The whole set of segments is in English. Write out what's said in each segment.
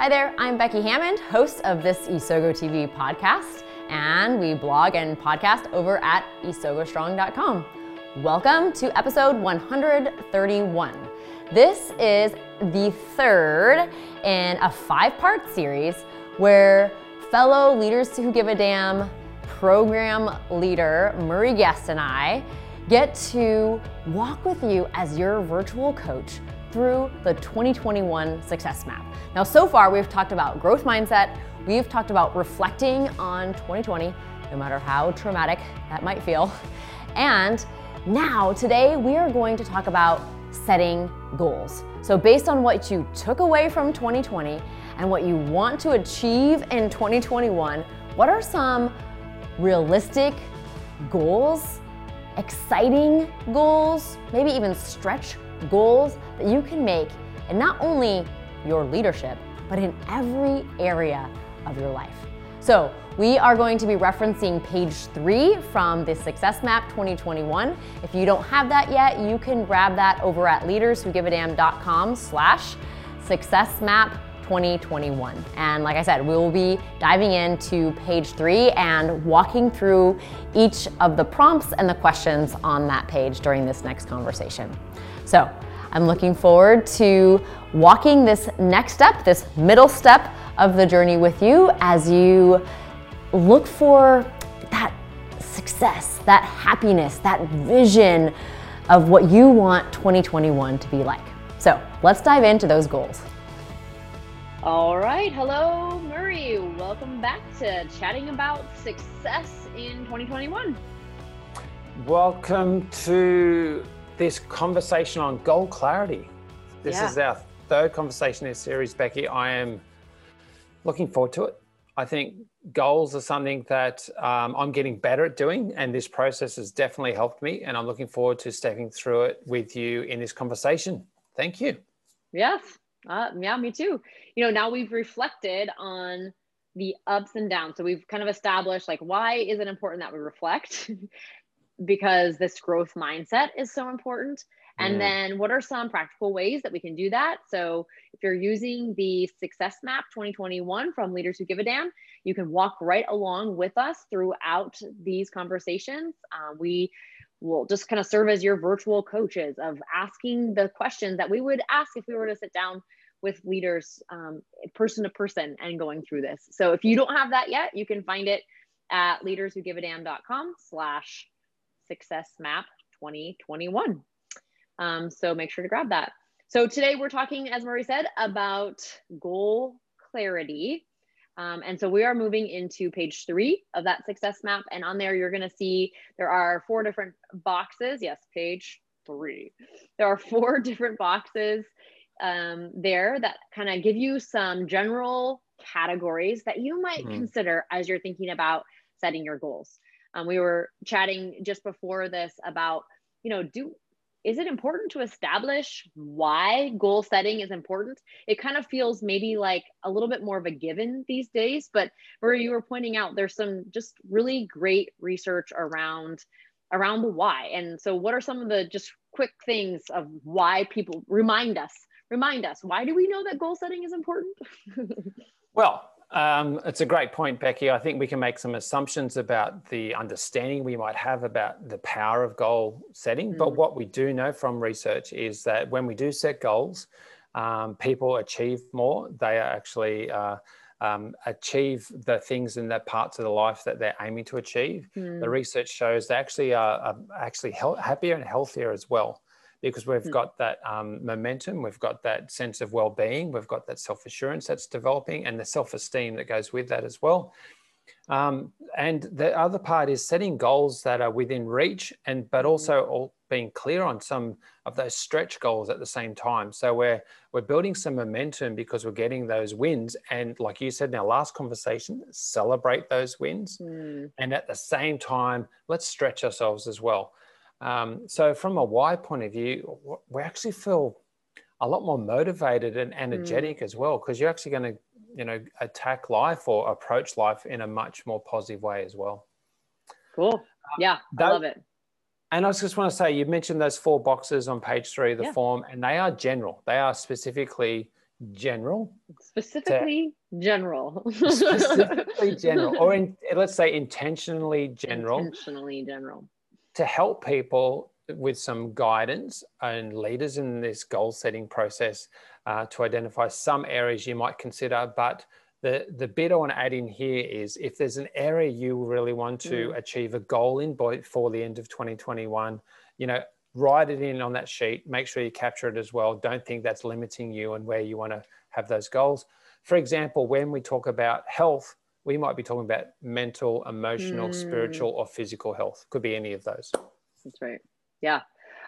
Hi there, I'm Becky Hammond, host of this Isogo TV podcast, and we blog and podcast over at isogostrong.com. Welcome to episode 131. This is the third in a five part series where fellow Leaders Who Give a Damn program leader Murray Guest and I get to walk with you as your virtual coach through the 2021 Success Map. Now, so far, we've talked about growth mindset, we've talked about reflecting on 2020, no matter how traumatic that might feel. And now, today, we are going to talk about setting goals. So, based on what you took away from 2020 and what you want to achieve in 2021, what are some realistic goals, exciting goals, maybe even stretch goals that you can make in not only your leadership, but in every area of your life. So, we are going to be referencing page three from the Success Map 2021. If you don't have that yet, you can grab that over at leaderswhogiveadamn.com slash success map 2021. And like I said, we will be diving into page three and walking through each of the prompts and the questions on that page during this next conversation. So I'm looking forward to walking this next step, this middle step of the journey with you as you look for that success, that happiness, that vision of what you want 2021 to be like. So let's dive into those goals. All right. Hello, Murray. Welcome back to chatting about success in 2021. Welcome to this conversation on goal clarity. This yeah. is our third conversation in this series, Becky. I am looking forward to it. I think goals are something that um, I'm getting better at doing, and this process has definitely helped me. And I'm looking forward to stepping through it with you in this conversation. Thank you. Yes. Uh, yeah, me too. You know, now we've reflected on the ups and downs. So we've kind of established like why is it important that we reflect? because this growth mindset is so important. And then what are some practical ways that we can do that? So if you're using the success map 2021 from leaders who give a damn, you can walk right along with us throughout these conversations. Um, we will just kind of serve as your virtual coaches of asking the questions that we would ask if we were to sit down with leaders um, person to person and going through this. So if you don't have that yet, you can find it at leaderswhogiveadamn.com slash Success Map 2021. Um, so make sure to grab that. So today we're talking, as Murray said, about goal clarity. Um, and so we are moving into page three of that success map. And on there, you're going to see there are four different boxes. Yes, page three. There are four different boxes um, there that kind of give you some general categories that you might mm-hmm. consider as you're thinking about setting your goals. Um, we were chatting just before this about, you know, do is it important to establish why goal setting is important? It kind of feels maybe like a little bit more of a given these days, but where you were pointing out, there's some just really great research around around the why. And so, what are some of the just quick things of why people remind us? Remind us why do we know that goal setting is important? well, um, it's a great point, Becky. I think we can make some assumptions about the understanding we might have about the power of goal setting. Mm. But what we do know from research is that when we do set goals, um, people achieve more. They actually uh, um, achieve the things in the parts of the life that they're aiming to achieve. Mm. The research shows they actually are, are actually happier and healthier as well because we've mm. got that um, momentum, we've got that sense of well-being, we've got that self-assurance that's developing, and the self-esteem that goes with that as well. Um, and the other part is setting goals that are within reach, and but hmm. also all being clear on some of those stretch goals at the same time. So we're we're building some momentum because we're getting those wins, and like you said in our last conversation, celebrate those wins, mm. and at the same time, let's stretch ourselves as well. Um, so from a why point of view, we actually feel a lot more motivated and energetic mm. as well because you're actually going to, you know, attack life or approach life in a much more positive way as well. Cool. Um, yeah, that, I love it. And I just want to say, you mentioned those four boxes on page three of the yeah. form, and they are general. They are specifically general. Specifically to, general. specifically general, or in, let's say intentionally general. Intentionally general. To help people with some guidance and leaders in this goal setting process uh, to identify some areas you might consider. But the, the bit I want to add in here is if there's an area you really want to mm. achieve a goal in by, for the end of 2021, you know, write it in on that sheet, make sure you capture it as well. Don't think that's limiting you and where you want to have those goals. For example, when we talk about health, we might be talking about mental, emotional, mm. spiritual, or physical health. Could be any of those. That's right. Yeah.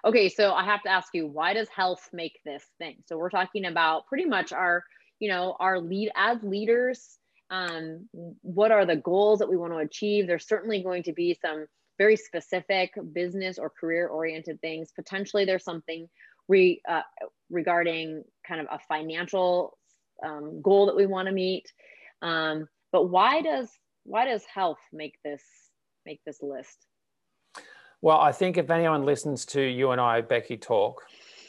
Okay. So I have to ask you, why does health make this thing? So we're talking about pretty much our, you know, our lead as leaders. Um, what are the goals that we want to achieve? There's certainly going to be some very specific business or career oriented things. Potentially, there's something re, uh, regarding kind of a financial um, goal that we want to meet. Um, but why does why does health make this make this list? Well, I think if anyone listens to you and I, Becky, talk,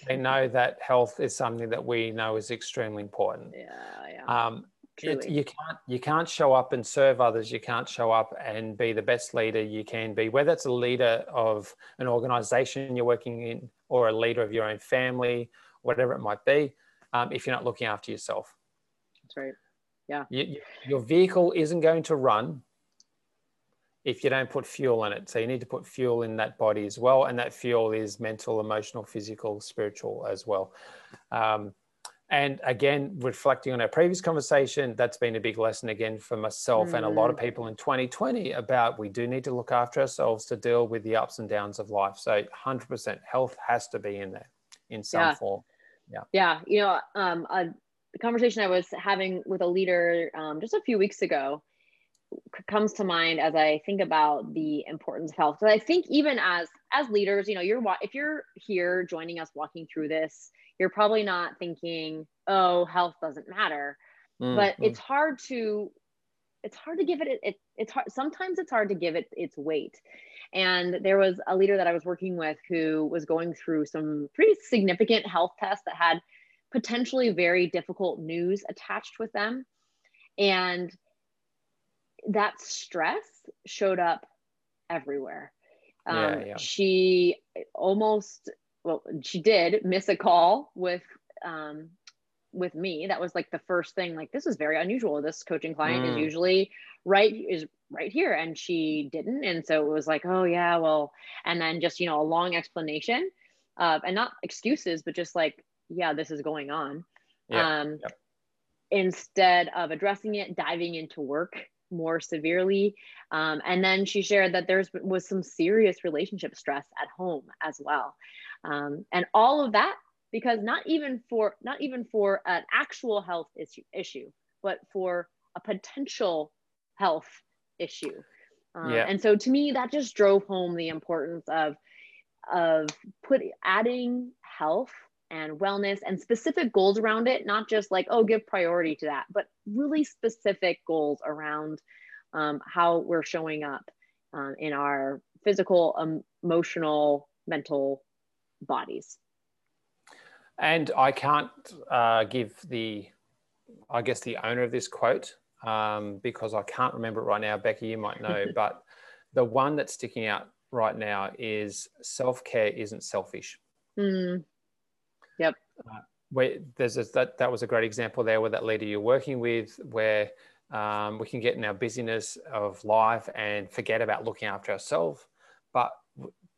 they know that health is something that we know is extremely important. Yeah, yeah. Um, it, you can't you can't show up and serve others. You can't show up and be the best leader you can be. Whether it's a leader of an organization you're working in, or a leader of your own family, whatever it might be, um, if you're not looking after yourself. That's right. Yeah. You, your vehicle isn't going to run if you don't put fuel in it. So you need to put fuel in that body as well. And that fuel is mental, emotional, physical, spiritual as well. Um, and again, reflecting on our previous conversation, that's been a big lesson again for myself mm. and a lot of mm. people in 2020 about we do need to look after ourselves to deal with the ups and downs of life. So 100% health has to be in there in some yeah. form. Yeah. Yeah. You know, um, a conversation I was having with a leader um, just a few weeks ago, comes to mind as I think about the importance of health. Because I think even as as leaders, you know, you're if you're here joining us walking through this, you're probably not thinking, "Oh, health doesn't matter." Mm-hmm. But it's hard to it's hard to give it, it it's hard sometimes it's hard to give it its weight. And there was a leader that I was working with who was going through some pretty significant health tests that had potentially very difficult news attached with them. And that stress showed up everywhere. Um, yeah, yeah. She almost, well, she did miss a call with, um, with me. That was like the first thing. Like this is very unusual. This coaching client mm. is usually right is right here, and she didn't. And so it was like, oh yeah, well, and then just you know a long explanation, uh, and not excuses, but just like, yeah, this is going on. Yeah. Um, yep. Instead of addressing it, diving into work more severely. Um, and then she shared that there was some serious relationship stress at home as well. Um, and all of that because not even for not even for an actual health issue, issue but for a potential health issue. Um, yeah. And so to me, that just drove home the importance of of put adding health and wellness and specific goals around it, not just like, oh, give priority to that, but really specific goals around um, how we're showing up um, in our physical, um, emotional, mental bodies. And I can't uh, give the, I guess, the owner of this quote um, because I can't remember it right now. Becky, you might know, but the one that's sticking out right now is self care isn't selfish. Mm. Yep. Uh, where there's a, that that was a great example there with that leader you're working with, where um, we can get in our busyness of life and forget about looking after ourselves. But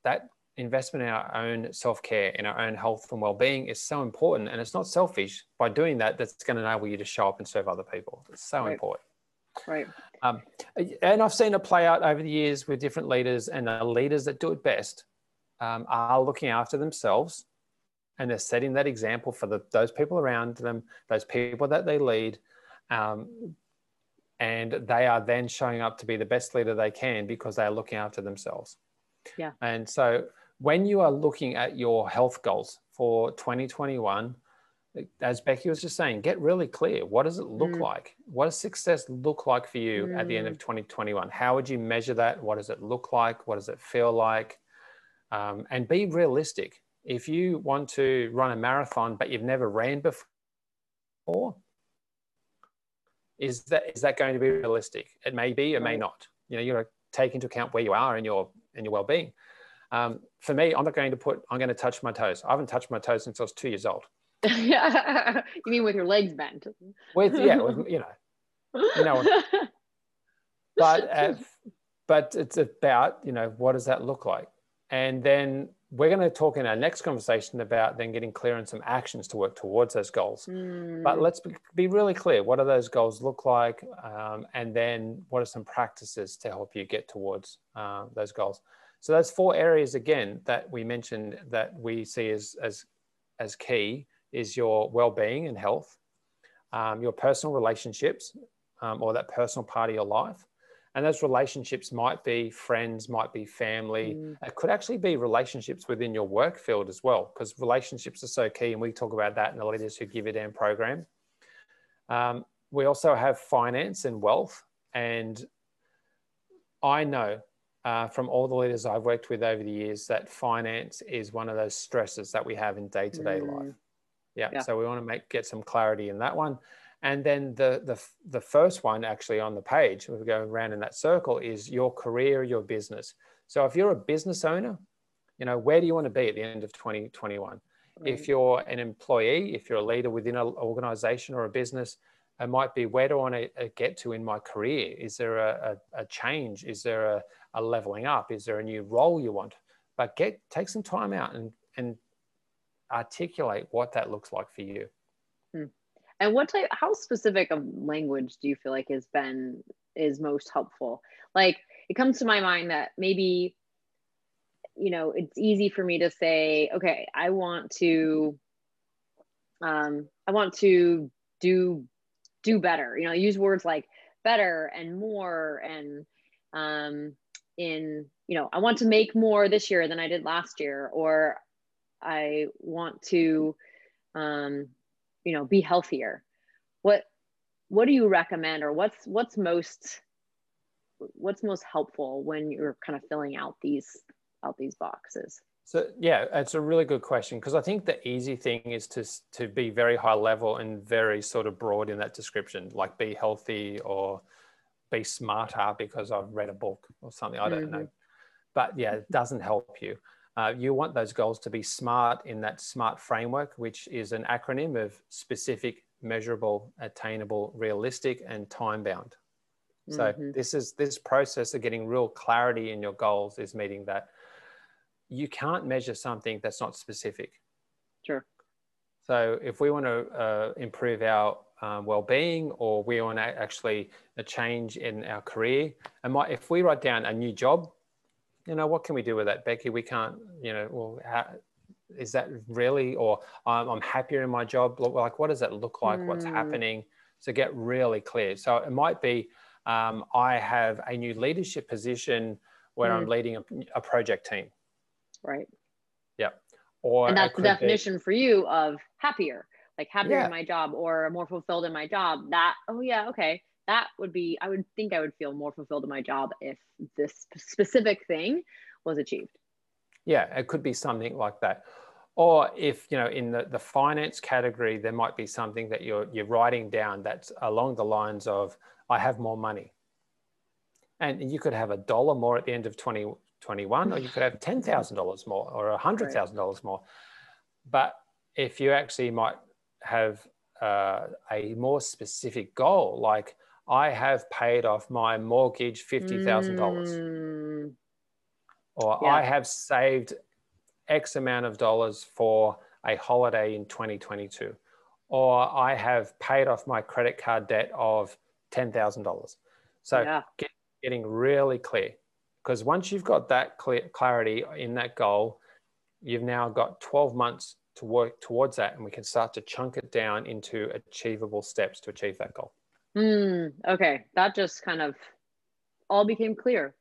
that investment in our own self care, in our own health and well being is so important. And it's not selfish. By doing that, that's going to enable you to show up and serve other people. It's so right. important. Right. Um, and I've seen it play out over the years with different leaders, and the leaders that do it best um, are looking after themselves and they're setting that example for the, those people around them, those people that they lead. Um, and they are then showing up to be the best leader they can because they are looking after themselves. Yeah. And so when you are looking at your health goals for 2021, as Becky was just saying, get really clear. What does it look mm. like? What does success look like for you mm. at the end of 2021? How would you measure that? What does it look like? What does it feel like? Um, and be realistic if you want to run a marathon but you've never ran before? Is that is that going to be realistic? It may be, it may not. You know, you got to take into account where you are and your and your well-being. Um, for me, I'm not going to put. I'm going to touch my toes. I haven't touched my toes since I was two years old. you mean with your legs bent? With yeah, with, you know, you know. But uh, but it's about you know what does that look like, and then we're going to talk in our next conversation about then getting clear on some actions to work towards those goals. Mm. But let's be, really clear: what do those goals look like, um, and then what are some practices to help you get towards uh, those goals? So those four areas again that we mentioned that we see as as as key is your well-being and health, um, your personal relationships, um, or that personal part of your life. And those relationships might be friends, might be family. Mm. It could actually be relationships within your work field as well, because relationships are so key. And we talk about that in the Leaders Who Give a Damn program. Um, we also have finance and wealth. And I know uh, from all the leaders I've worked with over the years that finance is one of those stresses that we have in day to day life. Yeah. yeah. So we want to make get some clarity in that one. And then the, the, the first one actually on the page, we go around in that circle, is your career, your business. So if you're a business owner, you know, where do you want to be at the end of 2021? Right. If you're an employee, if you're a leader within an organization or a business, it might be where do I want to uh, get to in my career? Is there a, a, a change? Is there a, a leveling up? Is there a new role you want? But get take some time out and, and articulate what that looks like for you. And what type, how specific of language do you feel like has been, is most helpful? Like it comes to my mind that maybe, you know, it's easy for me to say, okay, I want to, um, I want to do, do better, you know, use words like better and more and, um, in, you know, I want to make more this year than I did last year, or I want to, um, you know, be healthier. What what do you recommend, or what's what's most what's most helpful when you're kind of filling out these out these boxes? So yeah, it's a really good question because I think the easy thing is to to be very high level and very sort of broad in that description, like be healthy or be smarter because I've read a book or something. I don't mm-hmm. know, but yeah, it doesn't help you. Uh, you want those goals to be SMART in that SMART framework, which is an acronym of specific, measurable, attainable, realistic, and time bound. So mm-hmm. this is this process of getting real clarity in your goals is meeting that. You can't measure something that's not specific. Sure. So if we want to uh, improve our um, well-being or we want to actually a change in our career, and my, if we write down a new job, you know, what can we do with that, Becky? We can't, you know, well, how, is that really, or I'm, I'm happier in my job? Like, what does that look like? Mm. What's hmm. happening? So get really clear. So it might be um, I have a new leadership position where mm. I'm leading a, a, project team. Right. Yeah. Or and that's the definition be, for you of happier, like happier yeah. in my job or more fulfilled in my job. That, oh yeah, okay that would be i would think i would feel more fulfilled in my job if this specific thing was achieved. Yeah it could be something like that. Or if you know in the, the finance category there might be something that you're you're writing down that's along the lines of i have more money. And you could have a dollar more at the end of 2021 or you could have $10000 more or $100000 more. But if you actually might have uh, a more specific goal like I have paid off my mortgage $50,000. Mm. Or yeah. I have saved X amount of dollars for a holiday in 2022. Or I have paid off my credit card debt of $10,000. So yeah. get, getting really clear. Because once you've got that clear, clarity in that goal, you've now got 12 months to work towards that, and we can start to chunk it down into achievable steps to achieve that goal. Mm, okay, that just kind of all became clear.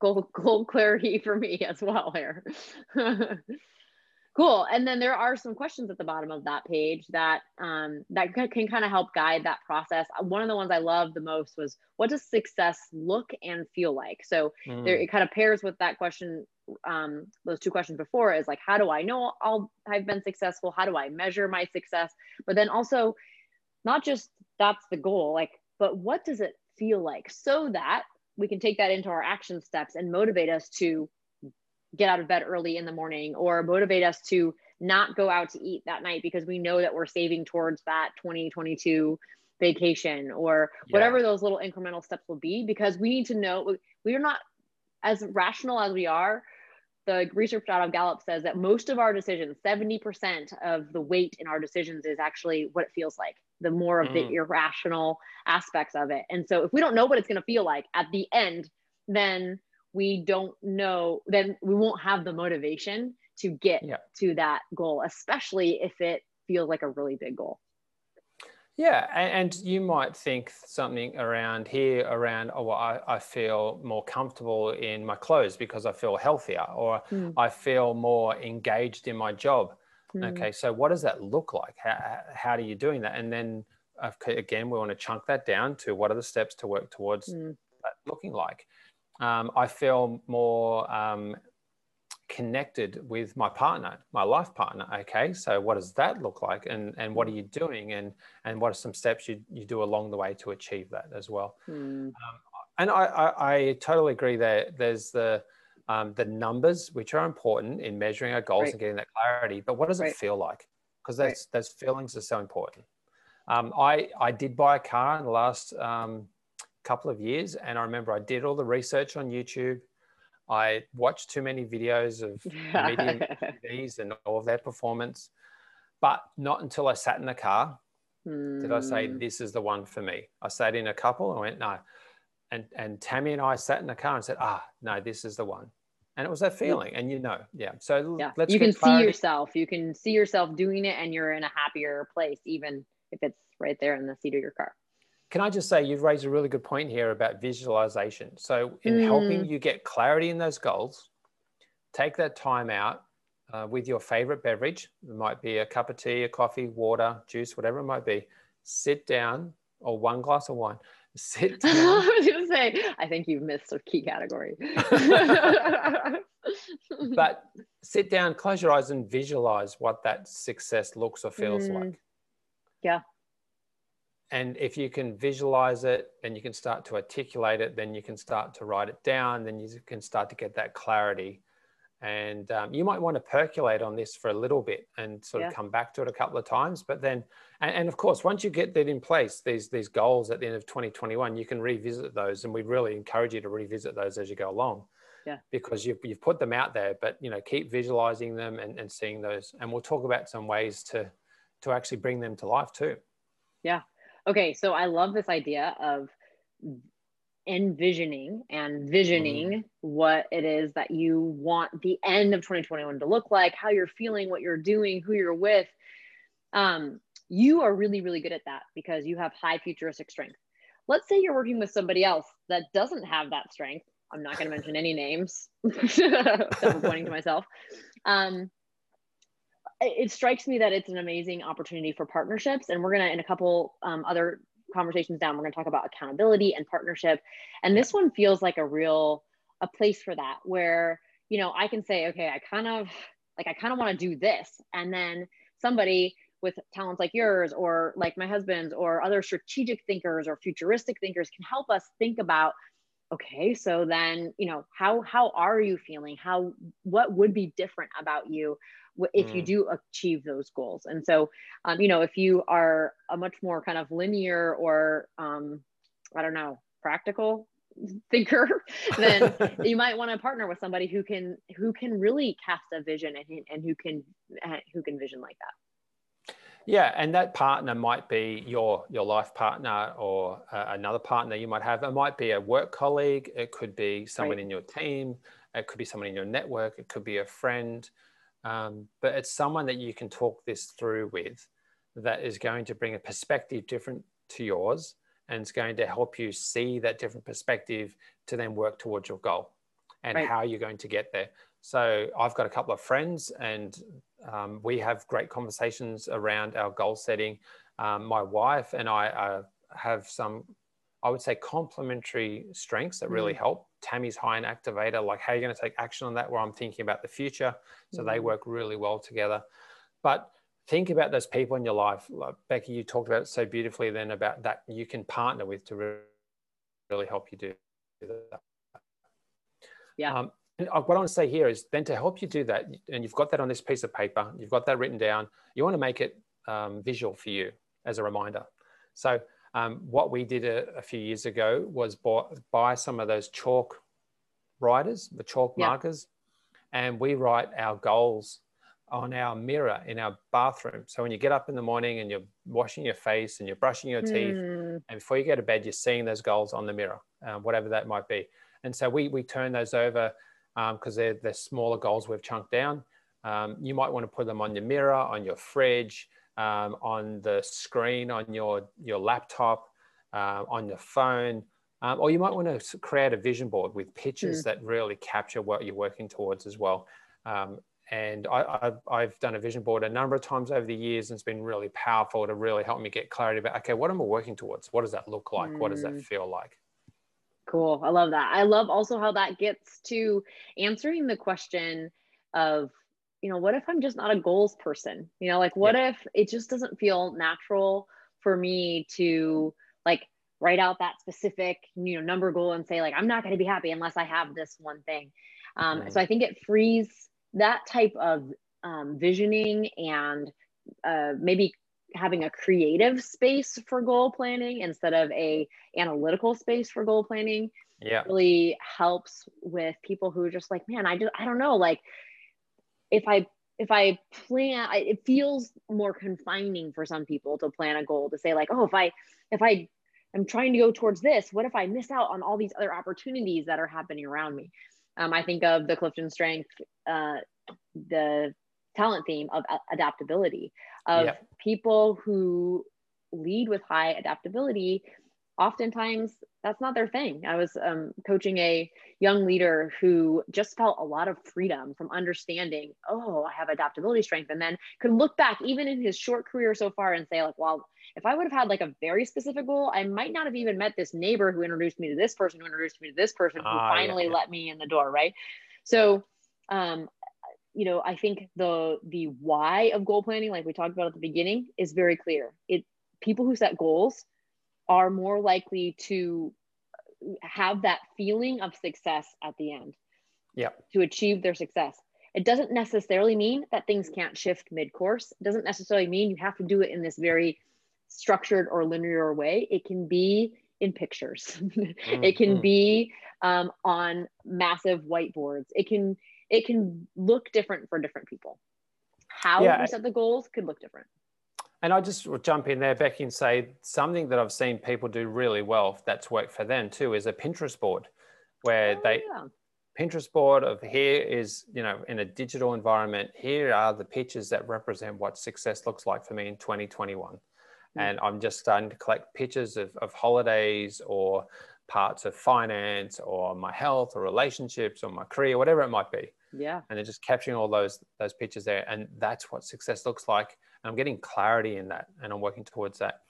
Gold, gold clarity for me as well here. cool. And then there are some questions at the bottom of that page that um, that can, can kind of help guide that process. One of the ones I love the most was what does success look and feel like? So mm. there, it kind of pairs with that question. Um, those two questions before is like, how do I know I'll I've been successful? How do I measure my success? But then also not just that's the goal, like, but what does it feel like? So that we can take that into our action steps and motivate us to get out of bed early in the morning or motivate us to not go out to eat that night because we know that we're saving towards that 2022 vacation or whatever those little incremental steps will be because we need to know we are not as rational as we are the research out of Gallup says that most of our decisions, 70% of the weight in our decisions is actually what it feels like, the more of mm. the irrational aspects of it. And so if we don't know what it's going to feel like at the end, then we don't know, then we won't have the motivation to get yeah. to that goal, especially if it feels like a really big goal. Yeah, and, and, you might think something around here around, oh, well, I, I feel more comfortable in my clothes because I feel healthier, or mm. I feel more engaged in my job. Mm. Okay, so what does that look like? How, how are you doing that? And then again, we want to chunk that down to what are the steps to work towards mm. that looking like. Um, I feel more um, connected with my partner, my life partner. Okay, so what does that look like, and and what are you doing, and and what are some steps you you do along the way to achieve that as well. Mm. Um, and I, I, I totally agree that there's the um, the numbers which are important in measuring our goals right. and getting that clarity. But what does right. it feel like? Because those right. those feelings are so important. Um, I I did buy a car in the last um, couple of years, and I remember I did all the research on YouTube. I watched too many videos of medium TVs and all of their performance, but not until I sat in the car mm. did I say, hmm. "This is the one for me." I sat in a couple and went, "No," and and Tammy and I sat in the car and said, "Ah, no, this is the one." And it was that feeling, and you know, yeah. So yeah, let's you can see yourself. You can see yourself doing it, and you're in a happier place, even if it's right there in the seat of your car can I just say you've raised a really good point here about visualization. So, in mm. helping you get clarity in those goals, take that time out uh, with your favorite beverage. It might be a cup of tea, a coffee, water, juice, whatever it might be. Sit down, or one glass of wine. Sit down. I was going to say, I think you've missed a key category. but sit down, close your eyes, and visualize what that success looks or feels mm. like. Yeah and if you can visualize it and you can start to articulate it then you can start to write it down then you can start to get that clarity. And um, you might want to percolate on this for a little bit and sort yeah. of come back to it a couple of times but then and, and, of course once you get that in place these these goals at the end of 2021 you can revisit those and we really encourage you to revisit those as you go along. Yeah. Because you've, you've put them out there but you know keep visualizing them and, and seeing those. And we'll talk about some ways to to actually bring them to life too. Yeah Okay, so I love this idea of envisioning and visioning mm. what it is that you want the end of 2021 to look like, how you're feeling, what you're doing, who you're with. Um, you are really, really good at that because you have high futuristic strength. Let's say you're working with somebody else that doesn't have that strength. I'm not going to mention any names, I'm pointing to myself. Um, it strikes me that it's an amazing opportunity for partnerships and we're going to in a couple um, other conversations down we're going to talk about accountability and partnership and this one feels like a real a place for that where you know i can say okay i kind of like i kind of want to do this and then somebody with talents like yours or like my husband's or other strategic thinkers or futuristic thinkers can help us think about okay so then you know how how are you feeling? How what would be different about you if you mm. do achieve those goals. And so, um, you know, if you are a much more kind of linear or, um, I don't know, practical thinker, then you might want to partner with somebody who can who can really cast a vision and, and who can uh, who can vision like that. Yeah, and that partner might be your your life partner or uh, another partner you might have. It might be a work colleague. It could be someone right. in your team. It could be someone in your network. It could be a friend. Um, but it's someone that you can talk this through with that is going to bring a perspective different to yours and it's going to help you see that different perspective to then work towards your goal and right. how you're going to get there. So I've got a couple of friends and um, we have great conversations around our goal setting. Um, my wife and I uh, have some I would say complementary strengths that really mm. help. Tammy's high in activator, like how are you're going to take action on that, where I'm thinking about the future. So mm. they work really well together. But think about those people in your life. Like Becky, you talked about it so beautifully then about that you can partner with to really help you do that. Yeah. Um, what I want to say here is then to help you do that, and you've got that on this piece of paper, you've got that written down, you want to make it um, visual for you as a reminder. So, um, what we did a, a, few years ago was bought, buy some of those chalk writers, the chalk yeah. markers, and we write our goals on our mirror in our bathroom. So when you get up in the morning and you're washing your face and you're brushing your teeth, mm. and before you go to bed, you're seeing those goals on the mirror, um, whatever that might be. And so we we turn those over because um, they're they're smaller goals we've chunked down. Um, you might want to put them on your mirror, on your fridge, um, on the screen, on your your laptop, uh, on your phone. Um, or you might want to create a vision board with pictures mm. that really capture what you're working towards as well. Um, and I, have done a vision board a number of times over the years, and it's been really powerful to really help me get clarity about okay, what am I working towards? What does that look like? Mm. What does that mm. feel like? Cool. I love that. I love also how that gets to answering the question of, you know, what if I'm just not a goals person? You know, like what yeah. if it just doesn't feel natural for me to like write out that specific, you know, number goal and say like I'm not going to be happy unless I have this one thing. Um. So I think it frees that type of um, visioning and uh, maybe having a creative space for goal planning instead of a analytical space for goal planning yeah really helps with people who are just like man i just i don't know like if i if i plan I, it feels more confining for some people to plan a goal to say like oh if i if i am trying to go towards this what if i miss out on all these other opportunities that are happening around me um, I think of the Clifton Strength, uh, the talent theme of adaptability, of yep. people who lead with high adaptability. Oftentimes, that's not their thing. I was um, coaching a young leader who just felt a lot of freedom from understanding, oh, I have adaptability strength, and then could look back even in his short career so far and say, like, well, if I would have had like a very specific goal, I might not have even met this neighbor who introduced me to this person, who introduced me to this person, who ah, finally yeah, yeah. let me in the door, right? So, um, you know, I think the the why of goal planning, like we talked about at the beginning, is very clear. It people who set goals are more likely to have that feeling of success at the end. Yeah. To achieve their success. It doesn't necessarily mean that things can't shift mid-course. It doesn't necessarily mean you have to do it in this very structured or linear way. It can be in pictures. mm-hmm. It can mm-hmm. be um, on massive whiteboards. It can it can look different for different people. How yeah, you set the goals could look different. And I just jump in there, Becky, and say something that I've seen people do really well that's worked for them too is a Pinterest board where oh, they yeah. Pinterest board of here is, you know, in a digital environment, here are the pictures that represent what success looks like for me in 2021. Mm. And I'm just starting to collect pictures of, of holidays or parts of finance or my health or relationships or my career, whatever it might be. Yeah. And they're just capturing all those those pictures there. And that's what success looks like. And I'm getting clarity in that and I'm working towards that.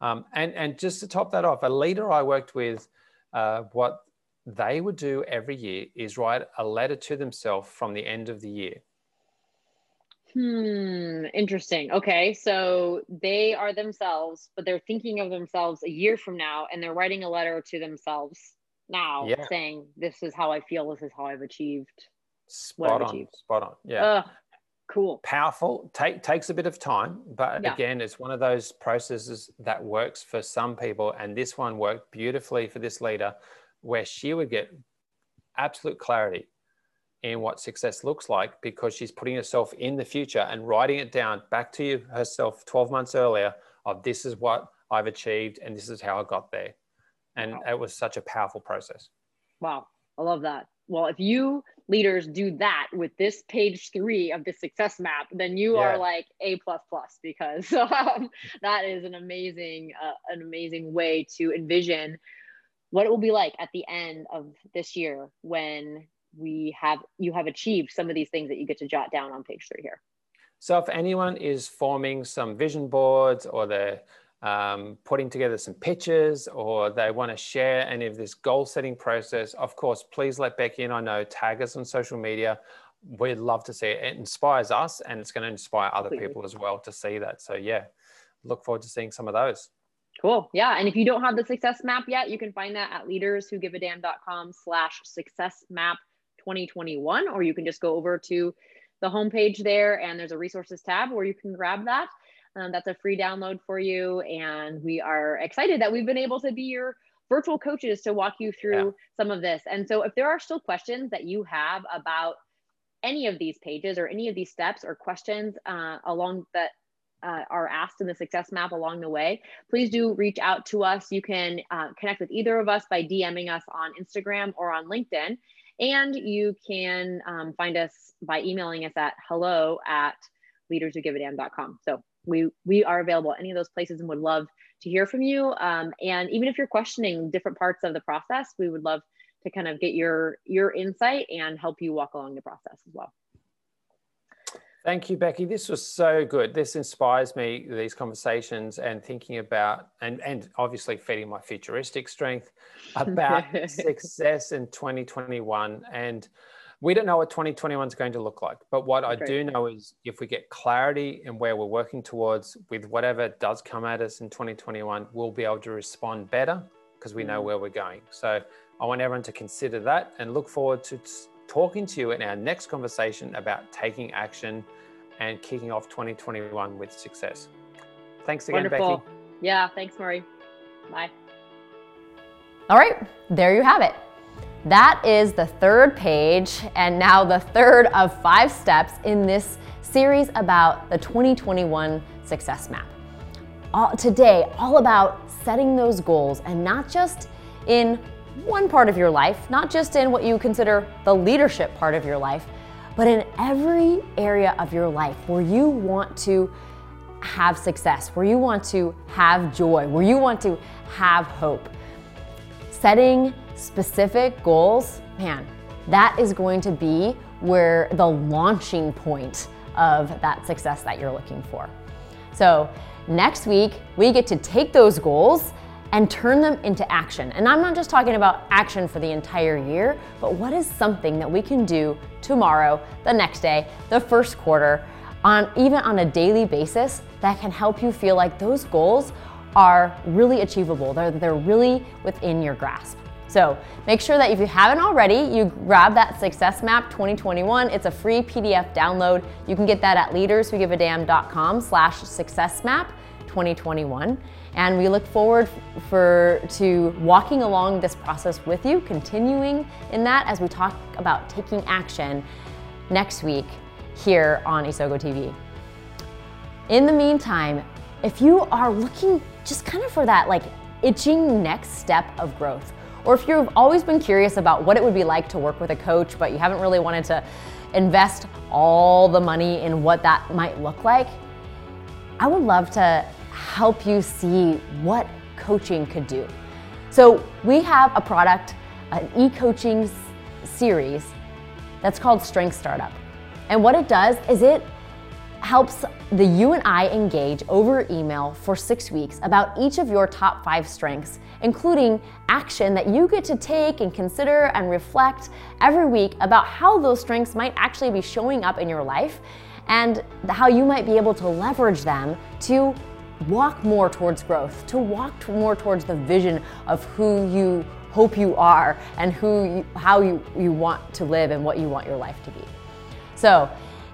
Um, and, and just to top that off, a leader I worked with, uh, what they would do every year is write a letter to themselves from the end of the year. Hmm, interesting. Okay, so they are themselves, but they're thinking of themselves a year from now and they're writing a letter to themselves now yeah. saying, This is how I feel, this is how I've achieved. Spot on. Achieved. Spot on. Yeah. Uh, cool. Powerful. Take takes a bit of time, but yeah. again, it's one of those processes that works for some people. And this one worked beautifully for this leader where she would get absolute clarity in what success looks like because she's putting herself in the future and writing it down back to you herself 12 months earlier of this is what I've achieved and this is how I got there. And wow. it was such a powerful process. Wow. I love that. Well, if you leaders do that with this page three of the success map, then you yeah. are like a plus plus because um, that is an amazing, uh, an amazing way to envision what it will be like at the end of this year when we have you have achieved some of these things that you get to jot down on page three here. So if anyone is forming some vision boards or they're um, putting together some pitches or they want to share any of this goal setting process, of course, please let Becky and I know, tag us on social media. we'd love to see it. It inspires us and it's going to inspire other people as well to see that. So, yeah, look forward to seeing some of those. Cool. Yeah. And if you don't have the success map yet, you can find that at leaderswhogiveadamn.com slash success map 2021, or you can just go over to the homepage there and there's a resources tab where you can grab that. Um, that's a free download for you. And we are excited that we've been able to be your virtual coaches to walk you through yeah. some of this. And so if there are still questions that you have about any of these pages or any of these steps or questions uh, along that uh, are asked in the success map along the way, please do reach out to us. You can uh, connect with either of us by DMing us on Instagram or on LinkedIn. And you can um, find us by emailing us at hello at leaderswhogiveadamn.com. So we we are available at any of those places and would love to hear from you. Um, and even if you're questioning different parts of the process, we would love to kind of get your your insight and help you walk along the process as well. Thank you, Becky. This was so good. This inspires me, these conversations and thinking about, and, and obviously feeding my futuristic strength about success in 2021. And we don't know what 2021 is going to look like. But what I do know is if we get clarity in where we're working towards with whatever does come at us in 2021, we'll be able to respond better because we know mm. where we're going. So I want everyone to consider that and look forward to talking to you in our next conversation about taking action and kicking off 2021 with success. Thanks again, Wonderful. Becky. Yeah, thanks, Murray. Bye. All right, there you have it. That is the third page, and now the third of five steps in this series about the 2021 Success Map. All, today, all about setting those goals and not just in one part of your life, not just in what you consider the leadership part of your life, but in every area of your life where you want to have success, where you want to have joy, where you want to have hope. Setting specific goals, man, that is going to be where the launching point of that success that you're looking for. So, next week, we get to take those goals and turn them into action. And I'm not just talking about action for the entire year, but what is something that we can do tomorrow, the next day, the first quarter, on even on a daily basis that can help you feel like those goals are really achievable. They're, they're really within your grasp. So make sure that if you haven't already, you grab that Success Map 2021. It's a free PDF download. You can get that at leaderswhogiveadamn.com slash successmap 2021. And we look forward for to walking along this process with you, continuing in that as we talk about taking action next week here on Isogo TV. In the meantime, if you are looking just kind of for that like itching next step of growth, or if you've always been curious about what it would be like to work with a coach, but you haven't really wanted to invest all the money in what that might look like, I would love to help you see what coaching could do. So, we have a product, an e coaching series that's called Strength Startup. And what it does is it helps the you and I engage over email for six weeks about each of your top five strengths, including action that you get to take and consider and reflect every week about how those strengths might actually be showing up in your life and how you might be able to leverage them to walk more towards growth, to walk more towards the vision of who you hope you are and who you, how you, you want to live and what you want your life to be. So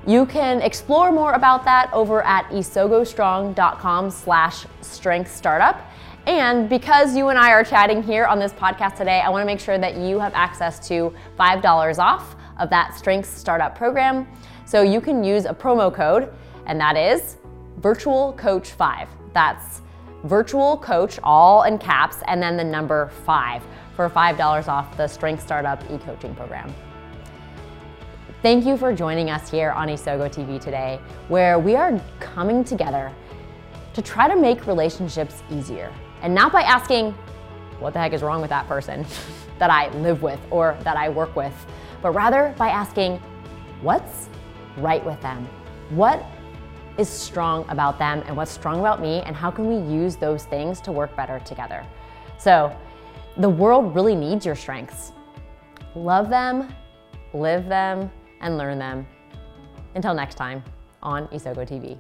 you can explore more about that over at isogostrong.com slash strength startup. And because you and I are chatting here on this podcast today, I want to make sure that you have access to $5 off of that Strength Startup program. So you can use a promo code, and that is Virtual Coach 5. That's Virtual Coach, all in caps, and then the number 5 for $5 off the Strength Startup e coaching program. Thank you for joining us here on Isogo TV today, where we are coming together to try to make relationships easier. And not by asking, what the heck is wrong with that person that I live with or that I work with, but rather by asking, what's right with them? What is strong about them and what's strong about me, and how can we use those things to work better together? So, the world really needs your strengths. Love them, live them, and learn them. Until next time on Isogo TV.